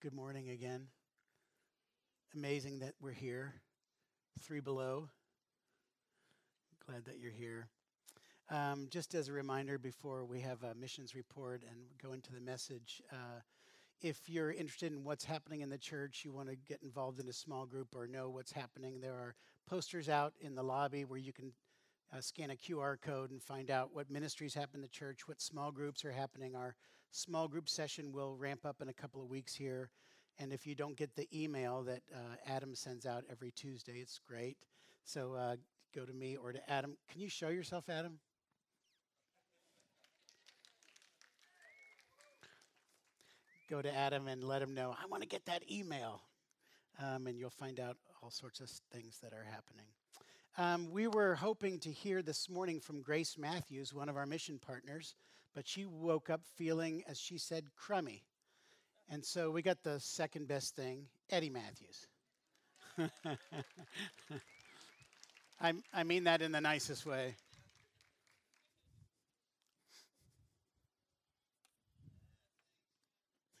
Good morning again. Amazing that we're here. Three below. Glad that you're here. Um, just as a reminder before we have a missions report and go into the message, uh, if you're interested in what's happening in the church, you want to get involved in a small group or know what's happening, there are posters out in the lobby where you can uh, scan a QR code and find out what ministries happen in the church, what small groups are happening. Our small group session will ramp up in a couple of weeks here. And if you don't get the email that uh, Adam sends out every Tuesday, it's great. So uh, go to me or to Adam. Can you show yourself, Adam? Go to Adam and let him know, I want to get that email. Um, and you'll find out all sorts of things that are happening. Um, we were hoping to hear this morning from Grace Matthews, one of our mission partners, but she woke up feeling, as she said, crummy. And so we got the second best thing Eddie Matthews. I, I mean that in the nicest way.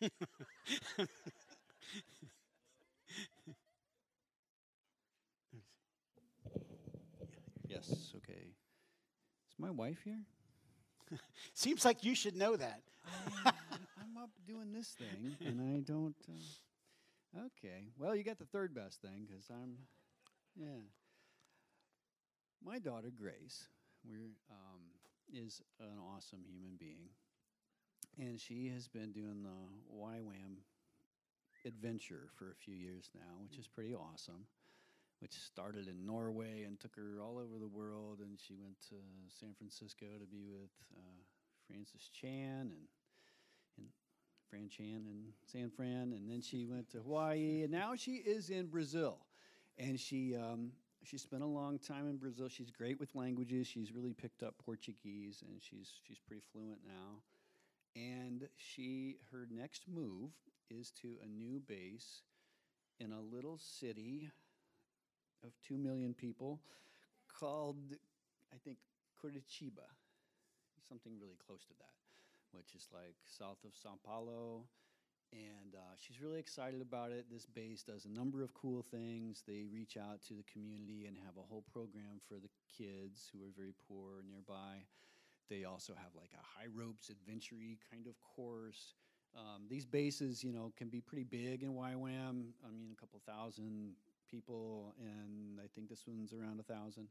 yes, okay. Is my wife here? Seems like you should know that. I, am up doing this thing, and I don't. Uh, okay. Well, you got the third best thing because I'm. Yeah. My daughter Grace, we're, um, is an awesome human being, and she has been doing the YWAM adventure for a few years now, which is pretty awesome which started in Norway and took her all over the world. And she went to San Francisco to be with uh, Francis Chan and, and Fran Chan and San Fran. And then she went to Hawaii. And now she is in Brazil. And she, um, she spent a long time in Brazil. She's great with languages. She's really picked up Portuguese and she's, she's pretty fluent now. And she, her next move is to a new base in a little city of 2 million people called, I think, Curitiba, something really close to that, which is like south of Sao Paulo. And uh, she's really excited about it. This base does a number of cool things. They reach out to the community and have a whole program for the kids who are very poor nearby. They also have like a high ropes adventure kind of course. Um, these bases, you know, can be pretty big in YWAM. I mean, a couple thousand people, and I think this one's around a thousand.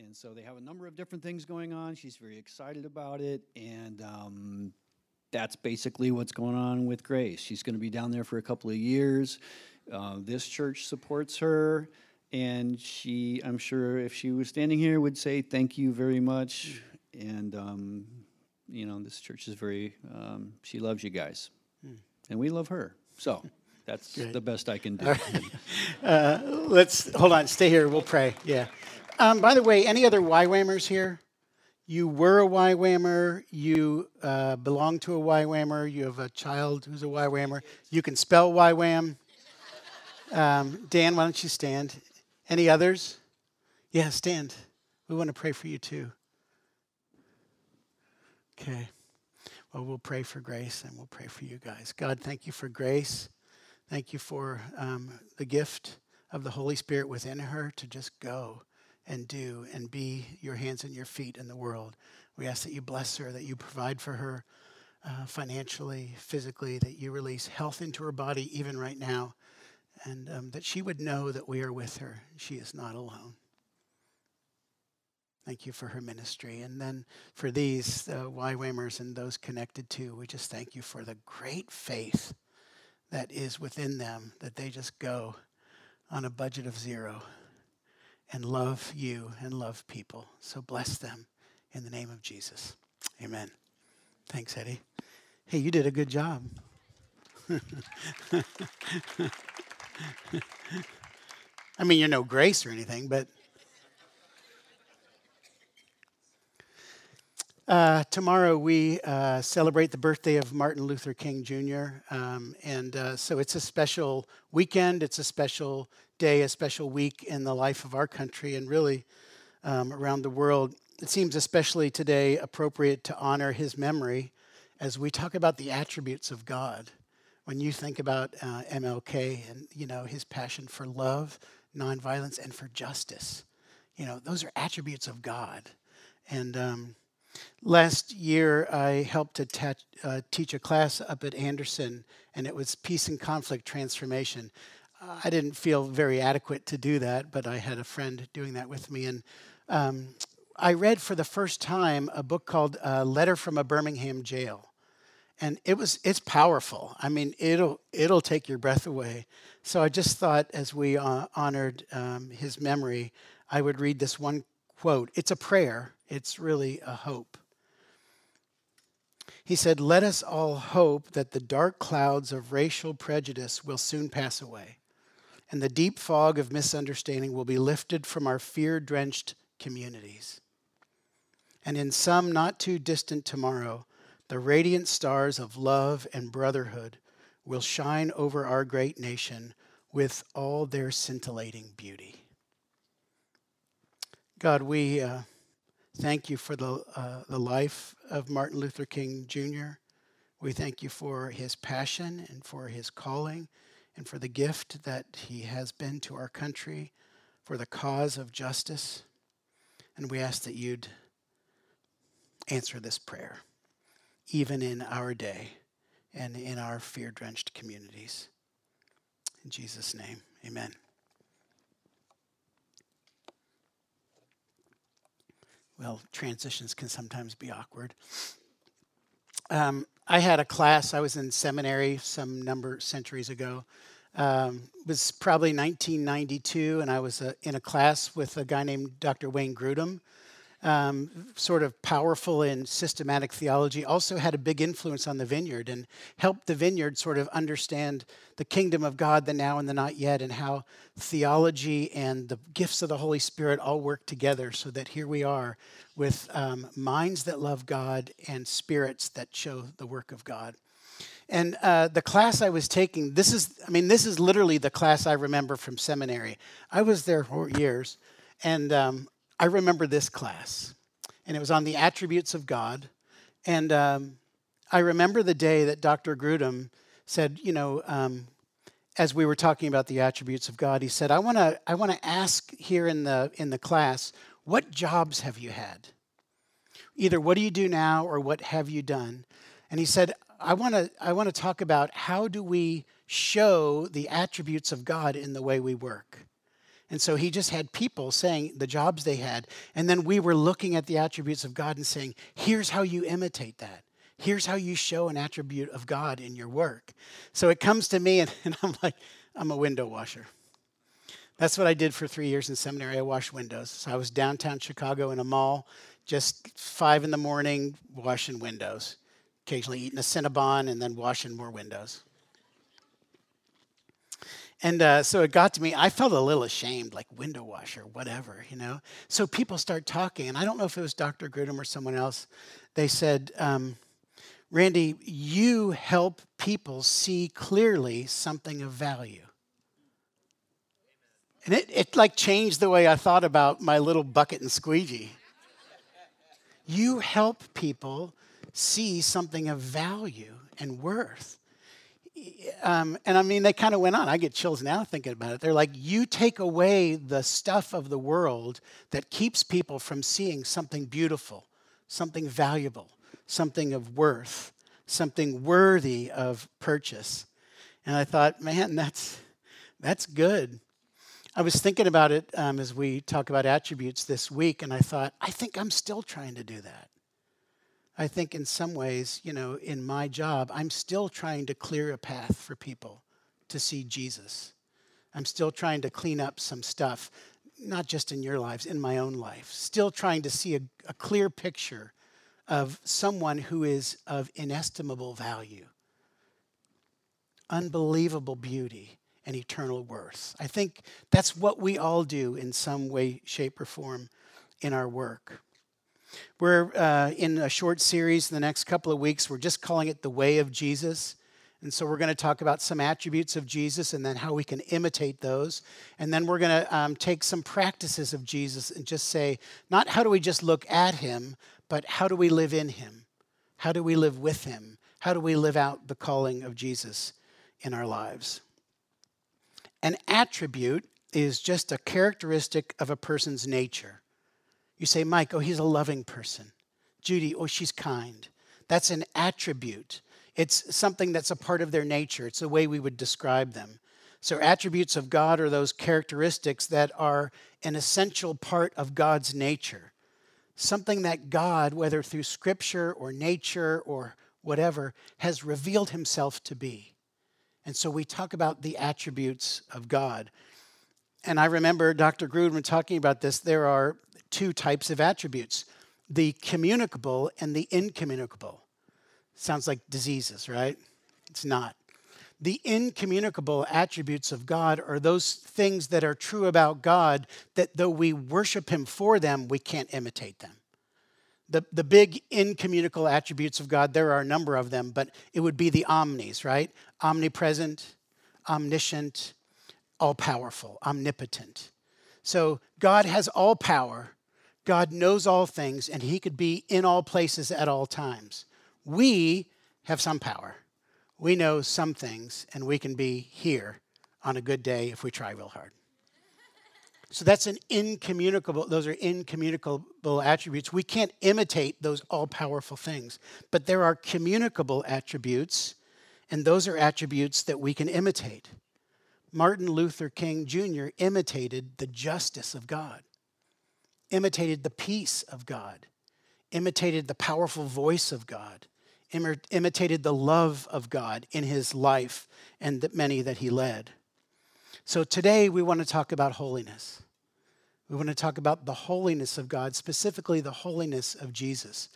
And so they have a number of different things going on. She's very excited about it, and um, that's basically what's going on with Grace. She's going to be down there for a couple of years. Uh, this church supports her, and she, I'm sure, if she was standing here, would say thank you very much. And um, you know, this church is very. Um, she loves you guys, hmm. and we love her. So. That's the best I can do. uh, let's hold on. Stay here. We'll pray. Yeah. Um, by the way, any other YWAMers here? You were a YWAMer. You uh, belong to a YWAMer. You have a child who's a YWAMer. You can spell YWAM. Um, Dan, why don't you stand? Any others? Yeah, stand. We want to pray for you too. Okay. Well, we'll pray for grace and we'll pray for you guys. God, thank you for grace. Thank you for um, the gift of the Holy Spirit within her to just go and do and be your hands and your feet in the world. We ask that you bless her, that you provide for her uh, financially, physically, that you release health into her body even right now, and um, that she would know that we are with her. She is not alone. Thank you for her ministry. And then for these, the uh, YWAMers and those connected to, we just thank you for the great faith that is within them that they just go on a budget of zero and love you and love people. So bless them in the name of Jesus. Amen. Thanks, Eddie. Hey, you did a good job. I mean, you're no grace or anything, but Uh, tomorrow we uh, celebrate the birthday of Martin Luther King Jr. Um, and uh, so it's a special weekend, it's a special day, a special week in the life of our country and really um, around the world. It seems especially today appropriate to honor his memory as we talk about the attributes of God. when you think about uh, MLK and you know his passion for love, nonviolence, and for justice, you know those are attributes of God. And um, last year, I helped ta- uh, teach a class up at Anderson, and it was peace and conflict transformation. I didn't feel very adequate to do that, but I had a friend doing that with me, and um, I read for the first time a book called uh, "Letter from a Birmingham Jail." and it was it's powerful. I mean, it'll it'll take your breath away. So I just thought, as we uh, honored um, his memory, I would read this one quote. It's a prayer. It's really a hope. He said, "Let us all hope that the dark clouds of racial prejudice will soon pass away, and the deep fog of misunderstanding will be lifted from our fear-drenched communities." And in some not too distant tomorrow the radiant stars of love and brotherhood will shine over our great nation with all their scintillating beauty. God, we uh, thank you for the, uh, the life of Martin Luther King Jr. We thank you for his passion and for his calling and for the gift that he has been to our country for the cause of justice. And we ask that you'd answer this prayer even in our day and in our fear drenched communities. In Jesus' name, amen. Well, transitions can sometimes be awkward. Um, I had a class, I was in seminary some number centuries ago. Um, it was probably 1992, and I was uh, in a class with a guy named Dr. Wayne Grudem um, sort of powerful in systematic theology, also had a big influence on the vineyard and helped the vineyard sort of understand the kingdom of God, the now and the not yet, and how theology and the gifts of the Holy Spirit all work together so that here we are with um, minds that love God and spirits that show the work of God. And uh, the class I was taking, this is, I mean, this is literally the class I remember from seminary. I was there for years, and um, I remember this class, and it was on the attributes of God. And um, I remember the day that Dr. Grudem said, you know, um, as we were talking about the attributes of God, he said, "I want to, I want to ask here in the in the class, what jobs have you had? Either what do you do now, or what have you done?" And he said, "I want to, I want to talk about how do we show the attributes of God in the way we work." And so he just had people saying the jobs they had. And then we were looking at the attributes of God and saying, here's how you imitate that. Here's how you show an attribute of God in your work. So it comes to me, and, and I'm like, I'm a window washer. That's what I did for three years in seminary. I washed windows. So I was downtown Chicago in a mall, just five in the morning, washing windows, occasionally eating a Cinnabon and then washing more windows. And uh, so it got to me. I felt a little ashamed, like window washer, whatever, you know. So people start talking, and I don't know if it was Dr. Grudem or someone else. They said, um, "Randy, you help people see clearly something of value." And it, it like changed the way I thought about my little bucket and squeegee. You help people see something of value and worth um, and I mean, they kind of went on. I get chills now thinking about it. They're like, you take away the stuff of the world that keeps people from seeing something beautiful, something valuable, something of worth, something worthy of purchase. And I thought, man, that's that's good. I was thinking about it um, as we talk about attributes this week, and I thought, I think I'm still trying to do that. I think in some ways, you know, in my job, I'm still trying to clear a path for people to see Jesus. I'm still trying to clean up some stuff, not just in your lives, in my own life. Still trying to see a, a clear picture of someone who is of inestimable value, unbelievable beauty, and eternal worth. I think that's what we all do in some way, shape, or form in our work. We're uh, in a short series in the next couple of weeks. We're just calling it The Way of Jesus. And so we're going to talk about some attributes of Jesus and then how we can imitate those. And then we're going to um, take some practices of Jesus and just say, not how do we just look at him, but how do we live in him? How do we live with him? How do we live out the calling of Jesus in our lives. An attribute is just a characteristic of a person's nature. You say, Mike, oh, he's a loving person. Judy, oh, she's kind. That's an attribute. It's something that's a part of their nature. It's the way we would describe them. So, attributes of God are those characteristics that are an essential part of God's nature. Something that God, whether through scripture or nature or whatever, has revealed himself to be. And so we talk about the attributes of God. And I remember Dr. Grudem talking about this. There are two types of attributes the communicable and the incommunicable. Sounds like diseases, right? It's not. The incommunicable attributes of God are those things that are true about God that though we worship Him for them, we can't imitate them. The, the big incommunicable attributes of God, there are a number of them, but it would be the omnis, right? Omnipresent, omniscient, all powerful, omnipotent. So God has all power, God knows all things, and He could be in all places at all times. We have some power. We know some things, and we can be here on a good day if we try real hard. So that's an incommunicable, those are incommunicable attributes. We can't imitate those all powerful things, but there are communicable attributes, and those are attributes that we can imitate. Martin Luther King Jr. imitated the justice of God, imitated the peace of God, imitated the powerful voice of God, imitated the love of God in his life and the many that he led. So today we want to talk about holiness. We want to talk about the holiness of God, specifically the holiness of Jesus.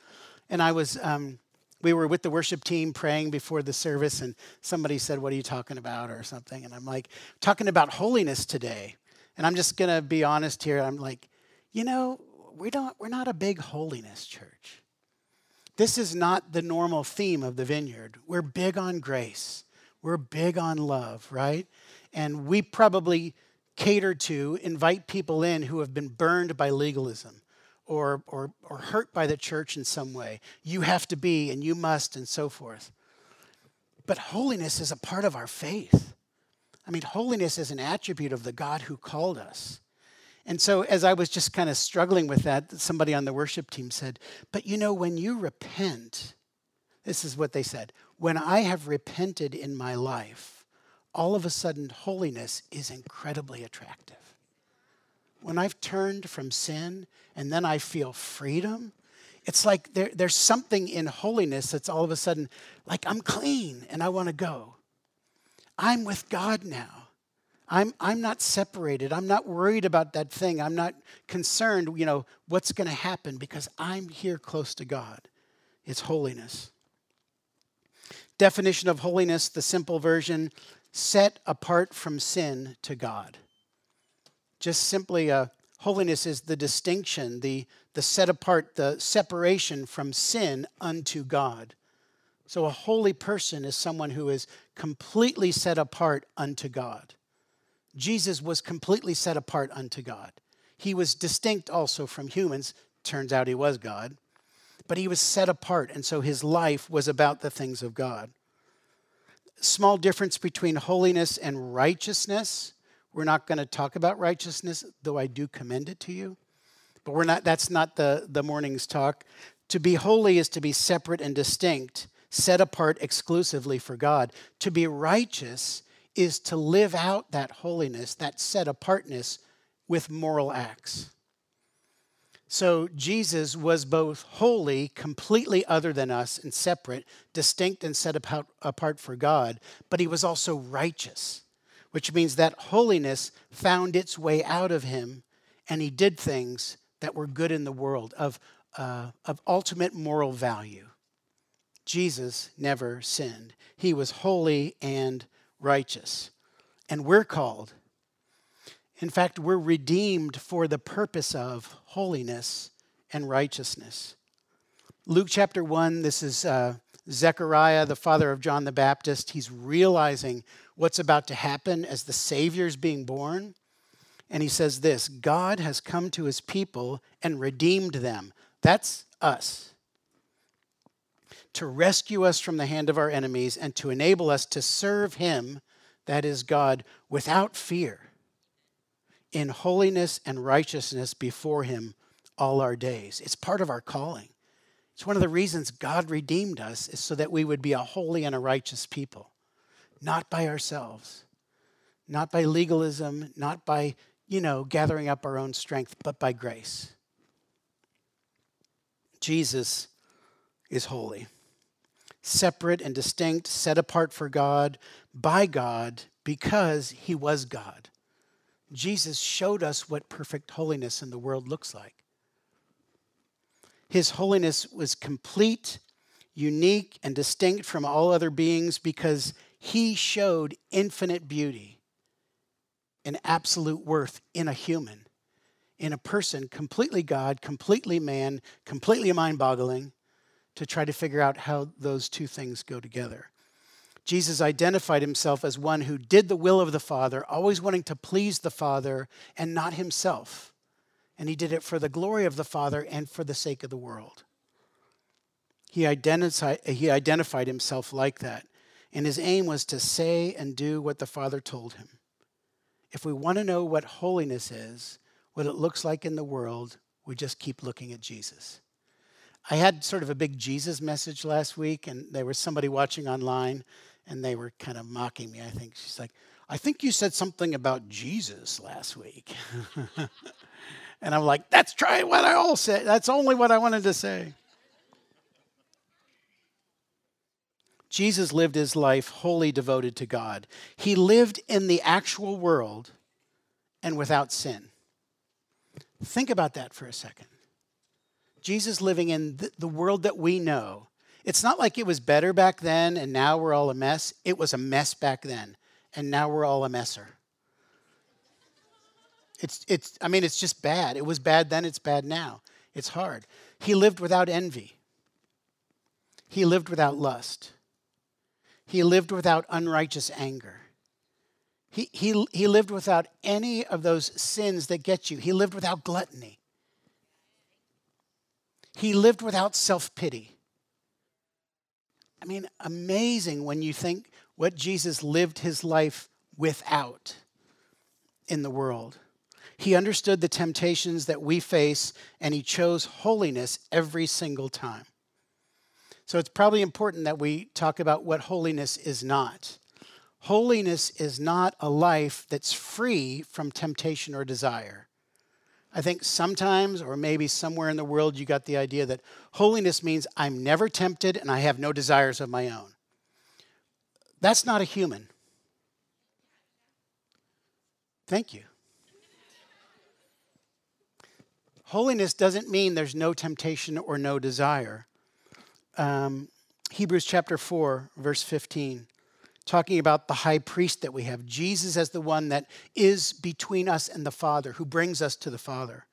And I was, um, we were with the worship team praying before the service, and somebody said, What are you talking about? or something. And I'm like, Talking about holiness today. And I'm just going to be honest here. I'm like, You know, we don't, we're not a big holiness church. This is not the normal theme of the vineyard. We're big on grace, we're big on love, right? And we probably cater to, invite people in who have been burned by legalism or, or, or hurt by the church in some way. You have to be and you must, and so forth. But holiness is a part of our faith. I mean, holiness is an attribute of the God who called us. And so, as I was just kind of struggling with that, somebody on the worship team said, But you know, when you repent, this is what they said when I have repented in my life, all of a sudden holiness is incredibly attractive. When I've turned from sin and then I feel freedom, it's like there, there's something in holiness that's all of a sudden like I'm clean and I want to go. I'm with God now. I'm, I'm not separated. I'm not worried about that thing. I'm not concerned, you know, what's going to happen because I'm here close to God. It's holiness. Definition of holiness, the simple version set apart from sin to God. Just simply, uh, holiness is the distinction, the, the set apart, the separation from sin unto God. So a holy person is someone who is completely set apart unto God. Jesus was completely set apart unto God. He was distinct also from humans. Turns out he was God. But he was set apart, and so his life was about the things of God. Small difference between holiness and righteousness. We're not going to talk about righteousness, though I do commend it to you. But we're not, that's not the, the morning's talk. To be holy is to be separate and distinct, set apart exclusively for God. To be righteous is to live out that holiness, that set apartness with moral acts. So Jesus was both holy, completely other than us and separate, distinct and set apart for God, but he was also righteous, which means that holiness found its way out of him and he did things that were good in the world, of, uh, of ultimate moral value. Jesus never sinned. He was holy and righteous. And we're called. In fact, we're redeemed for the purpose of holiness and righteousness. Luke chapter 1, this is uh, Zechariah, the father of John the Baptist. He's realizing what's about to happen as the Savior is being born. And he says this God has come to his people and redeemed them. That's us. to rescue us from the hand of our enemies and to enable us to serve him, that is God, without fear, in holiness and righteousness before him all our days. It's part of our calling. It's one of the reasons God redeemed us is so that we would be a holy and a righteous people, not by ourselves, not by legalism, not by, you know, gathering up our own strength, but by grace. Jesus is holy, separate and distinct, set apart for God, by God, because he was God. Jesus showed us what perfect holiness in the world looks like. His holiness was complete, unique, and distinct from all other beings because he showed infinite beauty and absolute worth in a human, in a person, completely God, completely man, completely mind boggling, to try to figure out how those two things go together. Jesus identified himself as one who did the will of the Father, always wanting to please the Father and not himself and he did it for the glory of the Father and for the sake of the world. He identified, he identified himself like that, and his aim was to say and do what the Father told him. If we want to know what holiness is, what it looks like in the world, we just keep looking at Jesus. I had sort of a big Jesus message last week, and there was somebody watching online, and they were kind of mocking me. I think she's like, I think you said something about Jesus last week. And I'm like, that's try what I all said. That's only what I wanted to say. Jesus lived his life wholly devoted to God. He lived in the actual world and without sin. Think about that for a second. Jesus living in the world that we know. It's not like it was better back then and now we're all a mess. It was a mess back then and now we're all a messer. It's, it's, I mean, it's just bad. It was bad then, it's bad now. It's hard. He lived without envy. He lived without lust. He lived without unrighteous anger. He, he, he lived without any of those sins that get you. He lived without gluttony. He lived without self pity. I mean, amazing when you think what Jesus lived his life without in the world. He understood the temptations that we face, and he chose holiness every single time. So it's probably important that we talk about what holiness is not. Holiness is not a life that's free from temptation or desire. I think sometimes, or maybe somewhere in the world, you got the idea that holiness means I'm never tempted and I have no desires of my own. That's not a human. Thank you. Holiness doesn't mean there's no temptation or no desire. Um, Hebrews chapter 4, verse 15, talking about the high priest that we have, Jesus as the one that is between us and the Father, who brings us to the Father.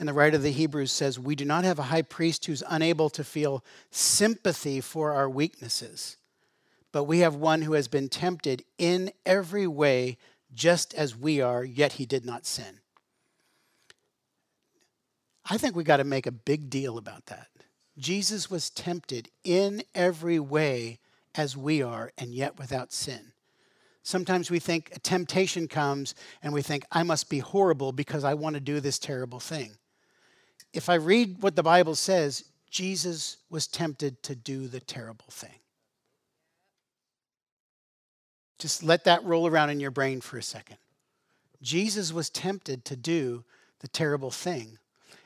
And the writer of the Hebrews says, We do not have a high priest who's unable to feel sympathy for our weaknesses, but we have one who has been tempted in every way, just as we are, yet he did not sin. I think we got to make a big deal about that. Jesus was tempted in every way as we are, and yet without sin. Sometimes we think a temptation comes and we think, I must be horrible because I want to do this terrible thing. If I read what the Bible says, Jesus was tempted to do the terrible thing. Just let that roll around in your brain for a second. Jesus was tempted to do the terrible thing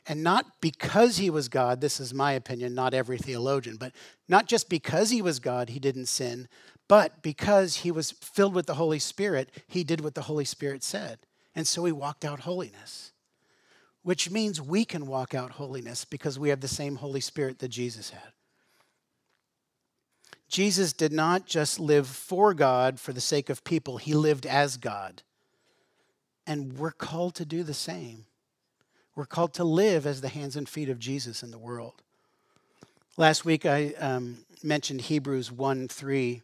and not because he was God, this is my opinion, not every theologian, but not just because he was God, he didn't sin, but because he was filled with the Holy Spirit, he did what the Holy Spirit said. And so he walked out holiness, which means we can walk out holiness because we have the same Holy Spirit that Jesus had. Jesus did not just live for God for the sake of people, he lived as God. And we're called to do the same. We're called to live as the hands and feet of Jesus in the world. Last week I um, mentioned Hebrews 1 3. It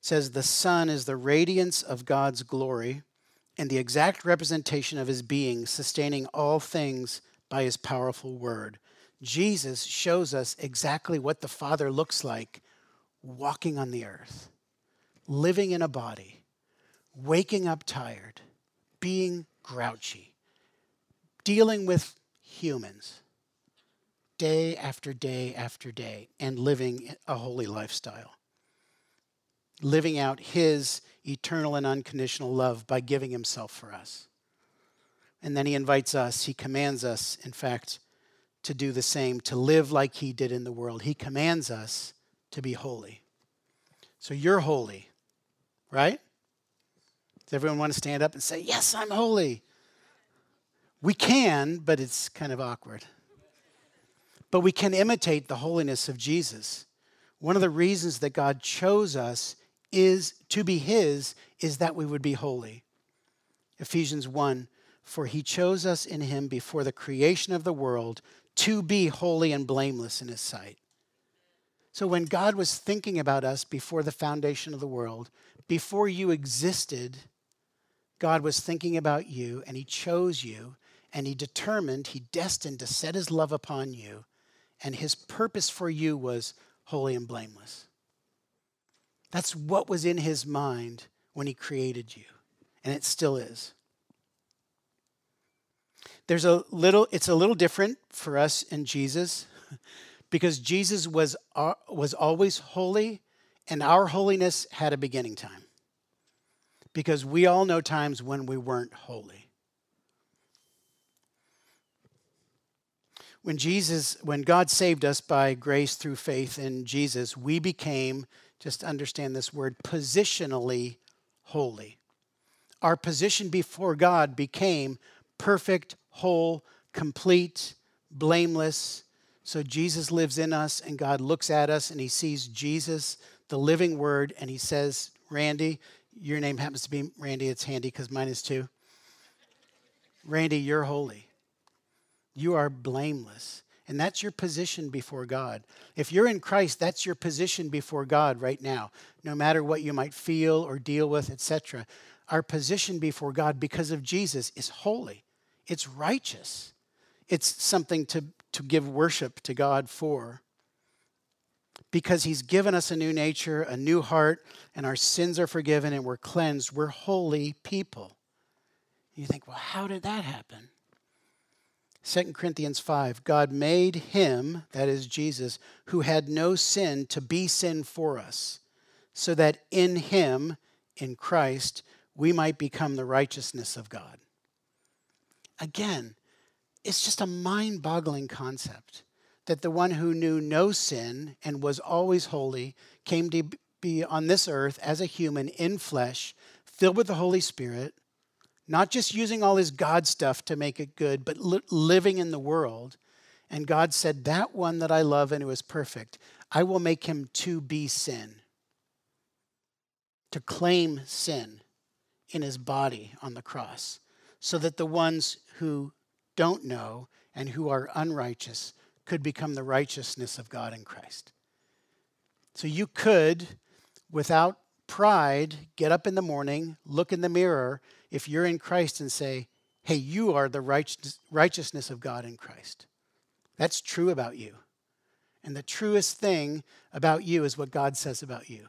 says, The Son is the radiance of God's glory and the exact representation of his being, sustaining all things by his powerful word. Jesus shows us exactly what the Father looks like walking on the earth, living in a body, waking up tired, being grouchy, dealing with humans day after day after day, and living a holy lifestyle. Living out his eternal and unconditional love by giving himself for us. And then he invites us, he commands us, in fact, to do the same, to live like he did in the world. He commands us to be holy. So you're holy, right? Does everyone want to stand up and say, Yes, I'm holy? We can, but it's kind of awkward. But we can imitate the holiness of Jesus. One of the reasons that God chose us is to be his is that we would be holy. Ephesians 1 For he chose us in him before the creation of the world to be holy and blameless in his sight. So when God was thinking about us before the foundation of the world, before you existed, God was thinking about you and he chose you and he determined, he destined to set his love upon you. And his purpose for you was holy and blameless. That's what was in his mind when he created you, and it still is. There's a little it's a little different for us in Jesus because Jesus was uh, was always holy and our holiness had a beginning time. Because we all know times when we weren't holy. When Jesus when God saved us by grace through faith in Jesus, we became just understand this word positionally holy. Our position before God became perfect, whole, complete, blameless. So Jesus lives in us, and God looks at us and he sees Jesus, the living word, and he says, Randy, your name happens to be Randy. It's handy because mine is too. Randy, you're holy. You are blameless. And that's your position before God. If you're in Christ, that's your position before God right now. No matter what you might feel or deal with, etc. Our position before God because of Jesus is holy. It's righteous. It's something to, to give worship to God for. Because he's given us a new nature, a new heart, and our sins are forgiven and we're cleansed. We're holy people. You think, well, how did that happen? 2 Corinthians 5 God made him, that is Jesus, who had no sin to be sin for us, so that in him, in Christ, we might become the righteousness of God. Again, it's just a mind boggling concept that the one who knew no sin and was always holy came to be on this earth as a human in flesh, filled with the Holy Spirit not just using all his God stuff to make it good, but li- living in the world. And God said, That one that I love and who is perfect, I will make him to be sin, to claim sin in his body on the cross, so that the ones who don't know and who are unrighteous could become the righteousness of God in Christ. So you could, without pride, get up in the morning, look in the mirror, if you're in Christ and say, hey, you are the righteousness of God in Christ. That's true about you. And the truest thing about you is what God says about you.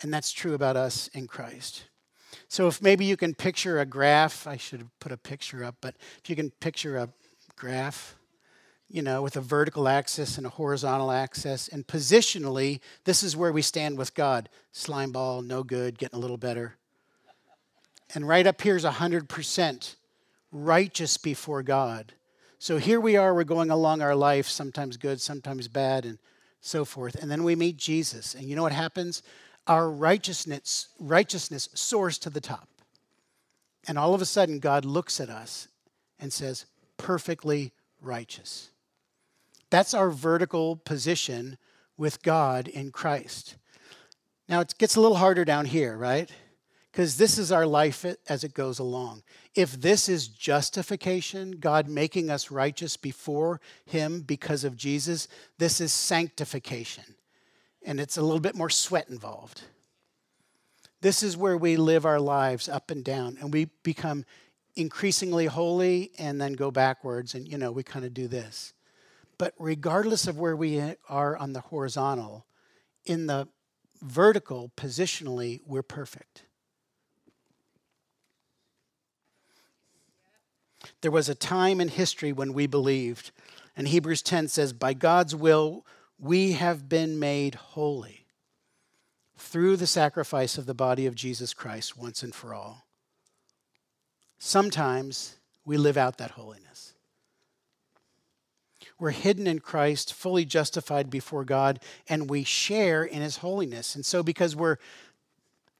And that's true about us in Christ. So if maybe you can picture a graph, I should have put a picture up, but if you can picture a graph, you know, with a vertical axis and a horizontal axis, and positionally, this is where we stand with God. Slime ball, no good, getting a little better. And right up here is 100% righteous before God. So here we are, we're going along our life, sometimes good, sometimes bad, and so forth. And then we meet Jesus. And you know what happens? Our righteousness, righteousness soars to the top. And all of a sudden, God looks at us and says, perfectly righteous. That's our vertical position with God in Christ. Now, it gets a little harder down here, right? Because this is our life as it goes along. If this is justification, God making us righteous before Him because of Jesus, this is sanctification. And it's a little bit more sweat involved. This is where we live our lives up and down, and we become increasingly holy and then go backwards, and you know, we kind of do this. But regardless of where we are on the horizontal, in the vertical, positionally, we're perfect. There was a time in history when we believed, and Hebrews 10 says, By God's will, we have been made holy through the sacrifice of the body of Jesus Christ once and for all. Sometimes we live out that holiness. We're hidden in Christ, fully justified before God, and we share in his holiness. And so, because we're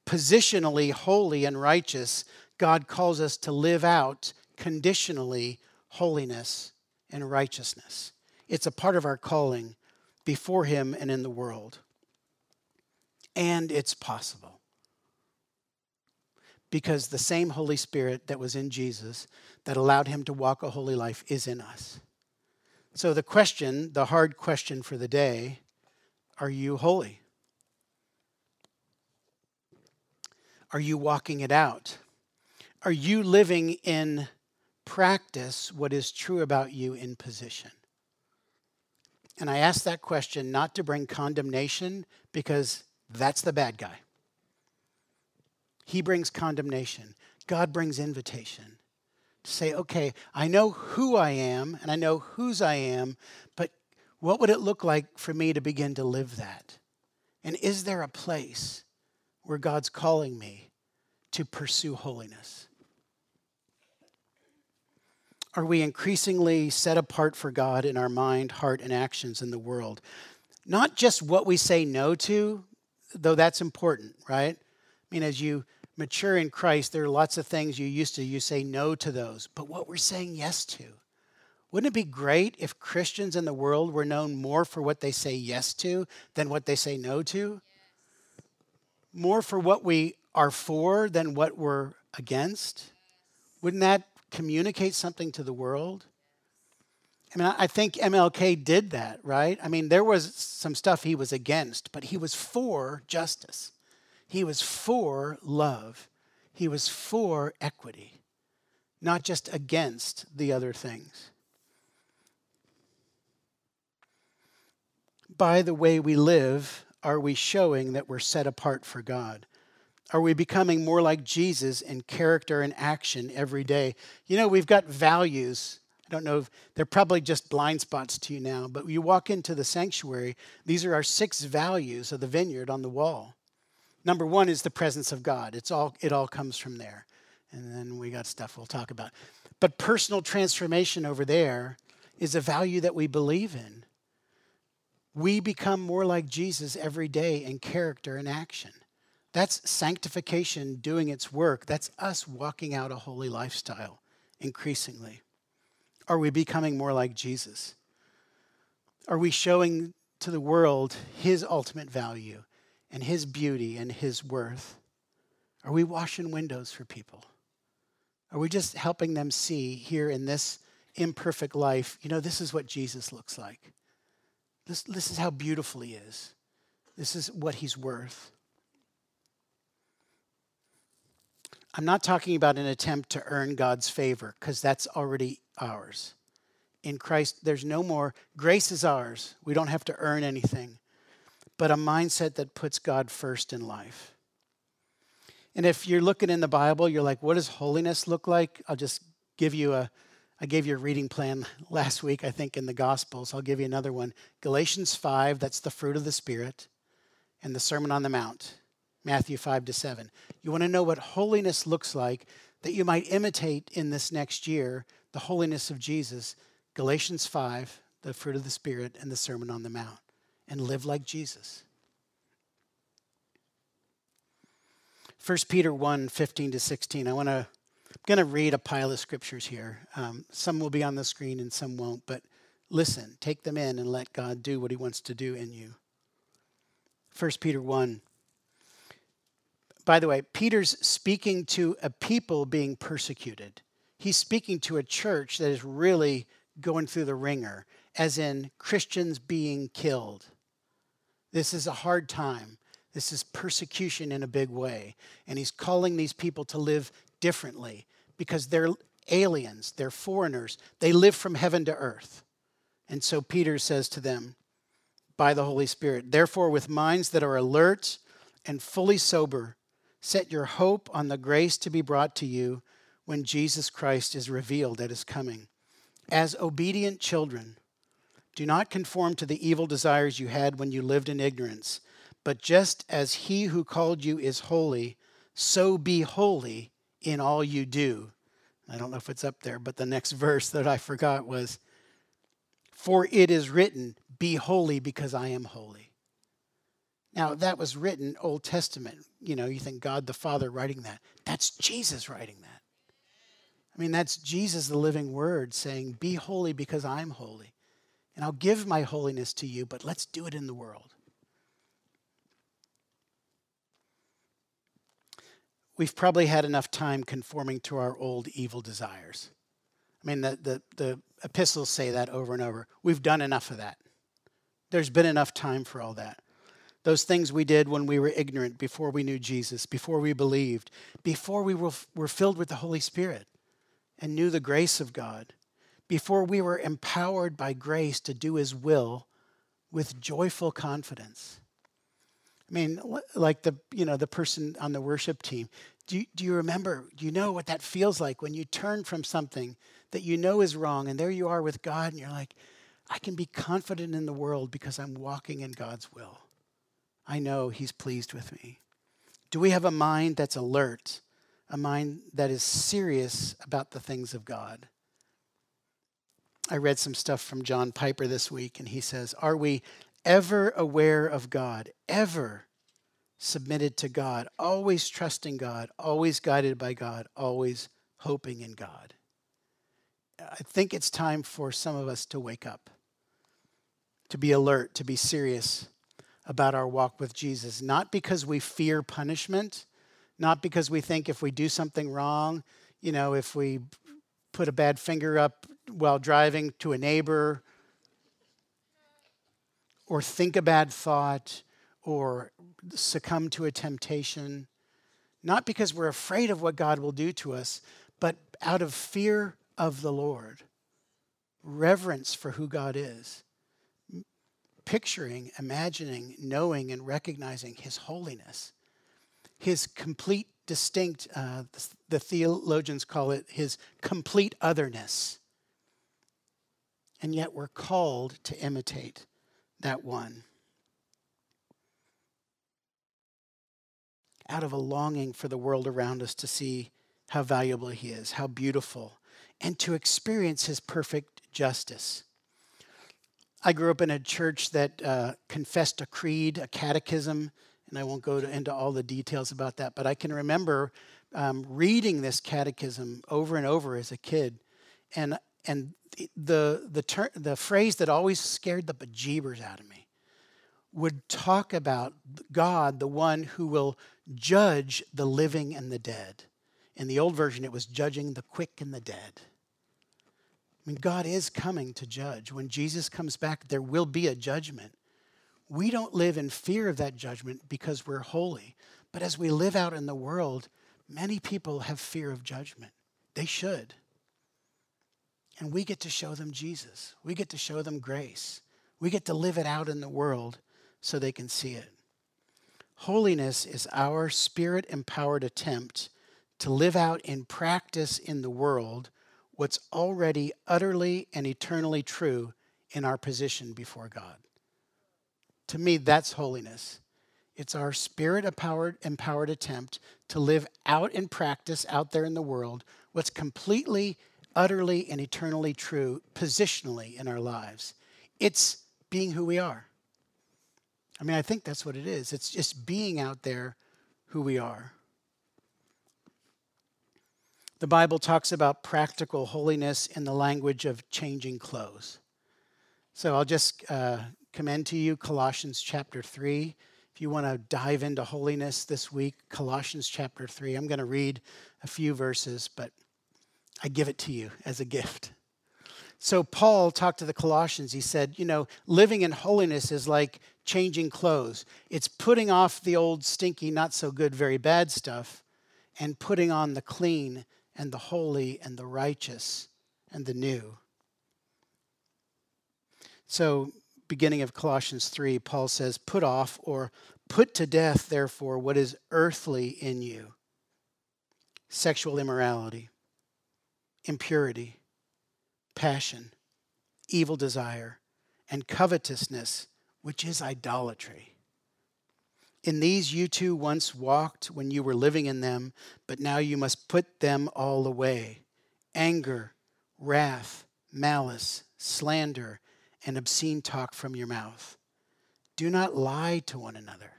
positionally holy and righteous, God calls us to live out conditionally holiness and righteousness. It's a part of our calling before him and in the world. And it's possible because the same Holy Spirit that was in Jesus that allowed him to walk a holy life is in us. So, the question, the hard question for the day are you holy? Are you walking it out? Are you living in practice what is true about you in position? And I ask that question not to bring condemnation because that's the bad guy. He brings condemnation. God brings invitation to say, okay, I know who I am and I know whose I am, but what would it look like for me to begin to live that? And is there a place where God's calling me to pursue holiness? Are we increasingly set apart for God in our mind, heart, and actions in the world? Not just what we say no to, though that's important, right? I mean, as you mature in Christ, there are lots of things you used to, you say no to those. But what we're saying yes to, wouldn't it be great if Christians in the world were known more for what they say yes to than what they say no to? More for what we are for than what we're against? Wouldn't that communicate something to the world? I mean, I think MLK did that, right? I mean, there was some stuff he was against, but he was for justice. He was for love. He was for equity, not just against the other things. By the way we live, are we showing that we're set apart for God? Are we becoming more like Jesus in character and action every day? You know, we've got values. I don't know if they're probably just blind spots to you now, but you walk into the sanctuary, these are our six values of the vineyard on the wall. Number one is the presence of God. It's all it all comes from there. And then we got stuff we'll talk about. But personal transformation over there is a value that we believe in. We become more like Jesus every day in character and action. That's sanctification doing its work. That's us walking out a holy lifestyle increasingly. Are we becoming more like Jesus? Are we showing to the world his ultimate value? and His beauty and His worth? Are we washing windows for people? Are we just helping them see here in this imperfect life, you know, this is what Jesus looks like? This, this is how beautiful He is. This is what He's worth. I'm not talking about an attempt to earn God's favor, because that's already ours. In Christ, there's no more. Grace is ours. We don't have to earn anything but a mindset that puts God first in life. And if you're looking in the Bible, you're like, what does holiness look like? I'll just give you a, I gave you a reading plan last week, I think, in the Gospels. I'll give you another one. Galatians 5, that's the fruit of the Spirit, and the Sermon on the Mount, Matthew 5 to 7. You want to know what holiness looks like that you might imitate in this next year, the holiness of Jesus, Galatians 5, the fruit of the Spirit, and the Sermon on the Mount and live like Jesus. 1 Peter 1 15 to 16. I want to, I'm going to read a pile of scriptures here. Um, some will be on the screen and some won't, but listen, take them in and let God do what he wants to do in you. 1 Peter 1. By the way, Peter's speaking to a people being persecuted. He's speaking to a church that is really going through the wringer, as in Christians being killed. This is a hard time. This is persecution in a big way. And he's calling these people to live differently because they're aliens, they're foreigners. They live from heaven to earth. And so Peter says to them by the Holy Spirit, Therefore, with minds that are alert and fully sober, set your hope on the grace to be brought to you when Jesus Christ is revealed at his coming. As obedient children, do not conform to the evil desires you had when you lived in ignorance, but just as he who called you is holy, so be holy in all you do. I don't know if it's up there, but the next verse that I forgot was, For it is written, Be holy because I am holy. Now, that was written Old Testament. You know, you think God the Father writing that. That's Jesus writing that. I mean, that's Jesus, the living word, saying, Be holy because I'm holy. And I'll give my holiness to you, but let's do it in the world. We've probably had enough time conforming to our old evil desires. I mean, the, the, the epistles say that over and over. We've done enough of that. There's been enough time for all that. Those things we did when we were ignorant, before we knew Jesus, before we believed, before we were, were filled with the Holy Spirit and knew the grace of God, before we were empowered by grace to do His will with joyful confidence. I mean, like the you know the person on the worship team. Do you, do you remember? Do you know what that feels like when you turn from something that you know is wrong, and there you are with God, and you're like, I can be confident in the world because I'm walking in God's will. I know He's pleased with me. Do we have a mind that's alert a mind that is serious about the things of God. I read some stuff from John Piper this week, and he says, Are we ever aware of God, ever submitted to God, always trusting God, always guided by God, always hoping in God? I think it's time for some of us to wake up, to be alert, to be serious about our walk with Jesus, not because we fear punishment not because we think if we do something wrong, you know, if we put a bad finger up while driving to a neighbor, or think a bad thought, or succumb to a temptation, not because we're afraid of what God will do to us, but out of fear of the Lord, reverence for who God is, picturing, imagining, knowing, and recognizing His holiness his complete, distinct, uh, the theologians call it his complete otherness. And yet we're called to imitate that one. Out of a longing for the world around us to see how valuable he is, how beautiful, and to experience his perfect justice. I grew up in a church that uh, confessed a creed, a catechism, and I won't go to, into all the details about that, but I can remember um, reading this catechism over and over as a kid, and and the the ter- the phrase that always scared the bejeebers out of me would talk about God, the one who will judge the living and the dead. In the old version, it was judging the quick and the dead. I mean, God is coming to judge. When Jesus comes back, there will be a judgment we don't live in fear of that judgment because we're holy. But as we live out in the world, many people have fear of judgment. They should. And we get to show them Jesus. We get to show them grace. We get to live it out in the world so they can see it. Holiness is our spirit empowered attempt to live out in practice in the world what's already utterly and eternally true in our position before God. To me, that's holiness. It's our spirit empowered, empowered attempt to live out in practice out there in the world what's completely, utterly, and eternally true positionally in our lives. It's being who we are. I mean, I think that's what it is. It's just being out there who we are. The Bible talks about practical holiness in the language of changing clothes. So I'll just uh, commend to you Colossians chapter 3. If you want to dive into holiness this week, Colossians chapter 3. I'm going to read a few verses, but I give it to you as a gift. So, Paul talked to the Colossians. He said, You know, living in holiness is like changing clothes, it's putting off the old, stinky, not so good, very bad stuff and putting on the clean and the holy and the righteous and the new. So, beginning of Colossians 3, Paul says, Put off or put to death, therefore, what is earthly in you sexual immorality, impurity, passion, evil desire, and covetousness, which is idolatry. In these you too once walked when you were living in them, but now you must put them all away anger, wrath, malice, slander, and obscene talk from your mouth. Do not lie to one another,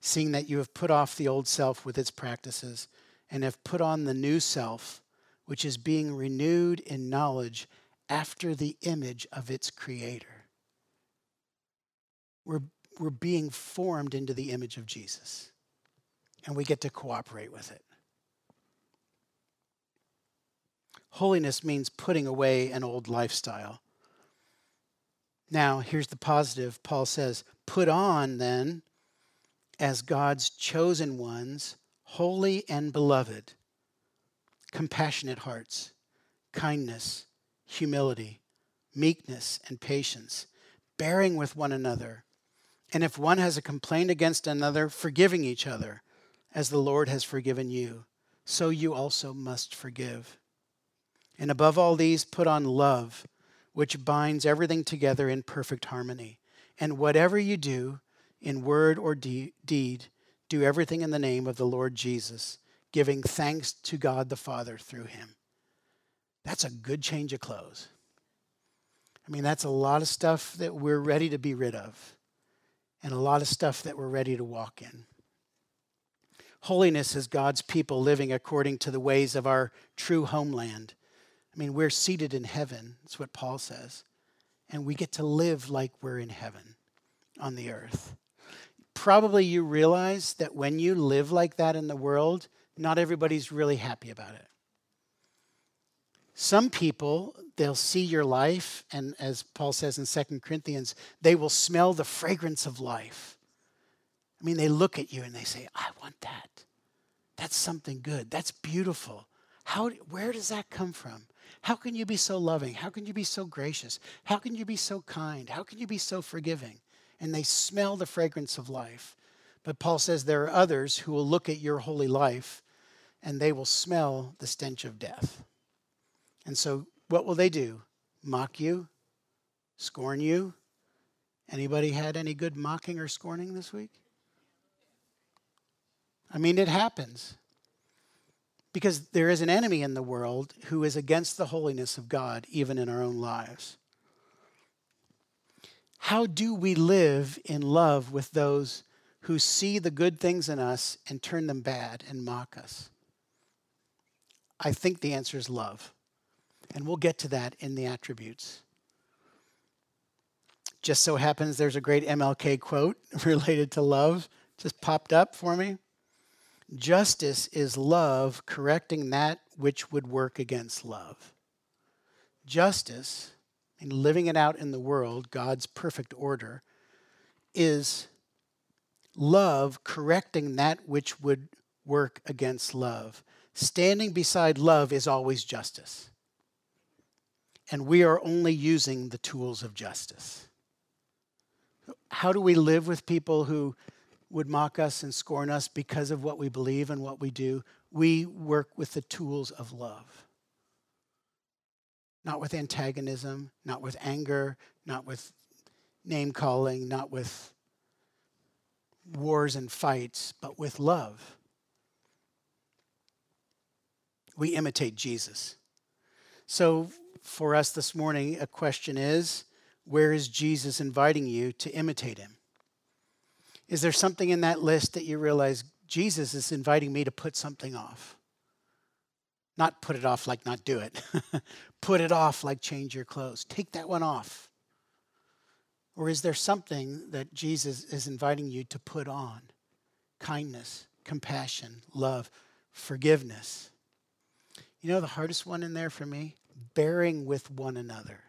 seeing that you have put off the old self with its practices and have put on the new self, which is being renewed in knowledge after the image of its creator. We're, we're being formed into the image of Jesus, and we get to cooperate with it. Holiness means putting away an old lifestyle. Now, here's the positive. Paul says, Put on then, as God's chosen ones, holy and beloved, compassionate hearts, kindness, humility, meekness, and patience, bearing with one another. And if one has a complaint against another, forgiving each other, as the Lord has forgiven you, so you also must forgive. And above all these, put on love, which binds everything together in perfect harmony. And whatever you do, in word or de- deed, do everything in the name of the Lord Jesus, giving thanks to God the Father through him. That's a good change of clothes. I mean, that's a lot of stuff that we're ready to be rid of, and a lot of stuff that we're ready to walk in. Holiness is God's people living according to the ways of our true homeland. I mean, we're seated in heaven, that's what Paul says, and we get to live like we're in heaven on the earth probably you realize that when you live like that in the world, not everybody's really happy about it. Some people, they'll see your life, and as Paul says in Second Corinthians, they will smell the fragrance of life. I mean, they look at you and they say, I want that. That's something good. That's beautiful. How, where does that come from? How can you be so loving? How can you be so gracious? How can you be so kind? How can you be so forgiving? and they smell the fragrance of life. But Paul says there are others who will look at your holy life and they will smell the stench of death. And so what will they do? Mock you? Scorn you? Anybody had any good mocking or scorning this week? I mean, it happens. Because there is an enemy in the world who is against the holiness of God, even in our own lives. How do we live in love with those who see the good things in us and turn them bad and mock us? I think the answer is love. And we'll get to that in the attributes. Just so happens there's a great MLK quote related to love, just popped up for me. Justice is love correcting that which would work against love. Justice and living it out in the world, God's perfect order, is love correcting that which would work against love. Standing beside love is always justice. And we are only using the tools of justice. How do we live with people who would mock us and scorn us because of what we believe and what we do? We work with the tools of love not with antagonism, not with anger, not with name calling, not with wars and fights, but with love. We imitate Jesus. So, for us this morning, a question is where is Jesus inviting you to imitate him? Is there something in that list that you realize Jesus is inviting me to put something off? Not put it off like not do it. put it off like change your clothes. Take that one off. Or is there something that Jesus is inviting you to put on? Kindness, compassion, love, forgiveness. You know the hardest one in there for me? Bearing with one another.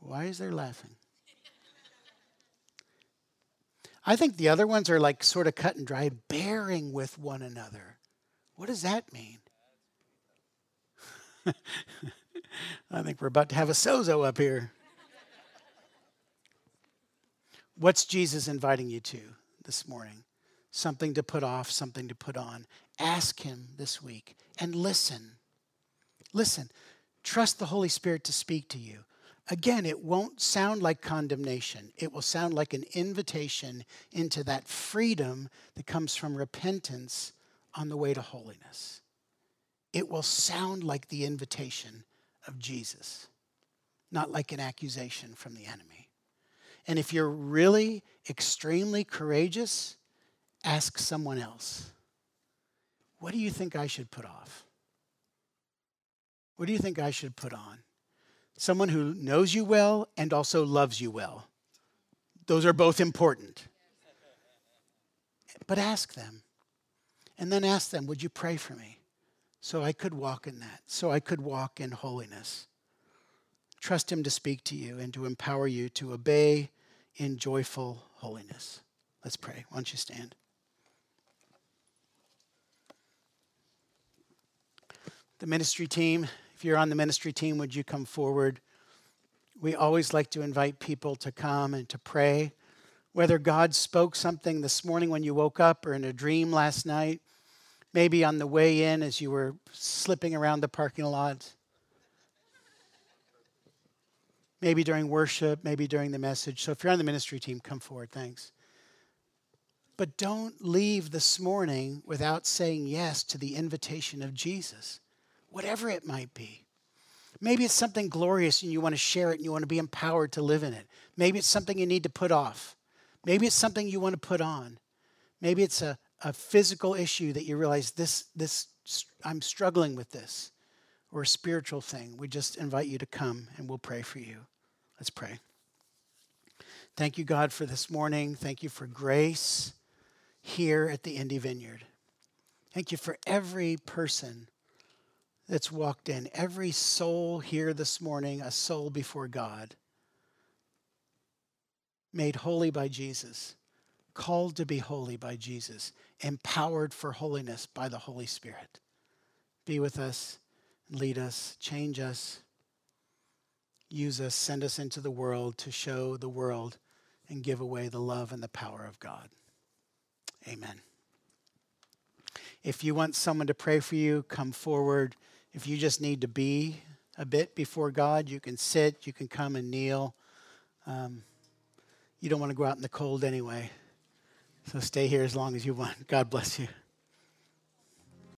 Why is there laughing? I think the other ones are like sort of cut and dry, bearing with one another. What does that mean? I think we're about to have a sozo up here. What's Jesus inviting you to this morning? Something to put off, something to put on. Ask Him this week and listen. Listen. Trust the Holy Spirit to speak to you. Again, it won't sound like condemnation. It will sound like an invitation into that freedom that comes from repentance on the way to holiness. It will sound like the invitation of Jesus, not like an accusation from the enemy. And if you're really extremely courageous, ask someone else. What do you think I should put off? What do you think I should put on? Someone who knows you well and also loves you well. Those are both important. But ask them. And then ask them, Would you pray for me? So I could walk in that, so I could walk in holiness. Trust Him to speak to you and to empower you to obey in joyful holiness. Let's pray. Why don't you stand? The ministry team, if you're on the ministry team, would you come forward? We always like to invite people to come and to pray. Whether God spoke something this morning when you woke up or in a dream last night, maybe on the way in as you were slipping around the parking lot, maybe during worship, maybe during the message. So if you're on the ministry team, come forward. Thanks. But don't leave this morning without saying yes to the invitation of Jesus whatever it might be. Maybe it's something glorious and you want to share it and you want to be empowered to live in it. Maybe it's something you need to put off. Maybe it's something you want to put on. Maybe it's a, a physical issue that you realize this, this, I'm struggling with this, or a spiritual thing. We just invite you to come and we'll pray for you. Let's pray. Thank you, God, for this morning. Thank you for grace here at the Indy Vineyard. Thank you for every person that's walked in. Every soul here this morning, a soul before God, made holy by Jesus, called to be holy by Jesus, empowered for holiness by the Holy Spirit. Be with us, lead us, change us, use us, send us into the world to show the world and give away the love and the power of God. Amen. If you want someone to pray for you, come forward. If you just need to be a bit before God, you can sit, you can come and kneel. Um, you don't want to go out in the cold anyway. So stay here as long as you want. God bless you.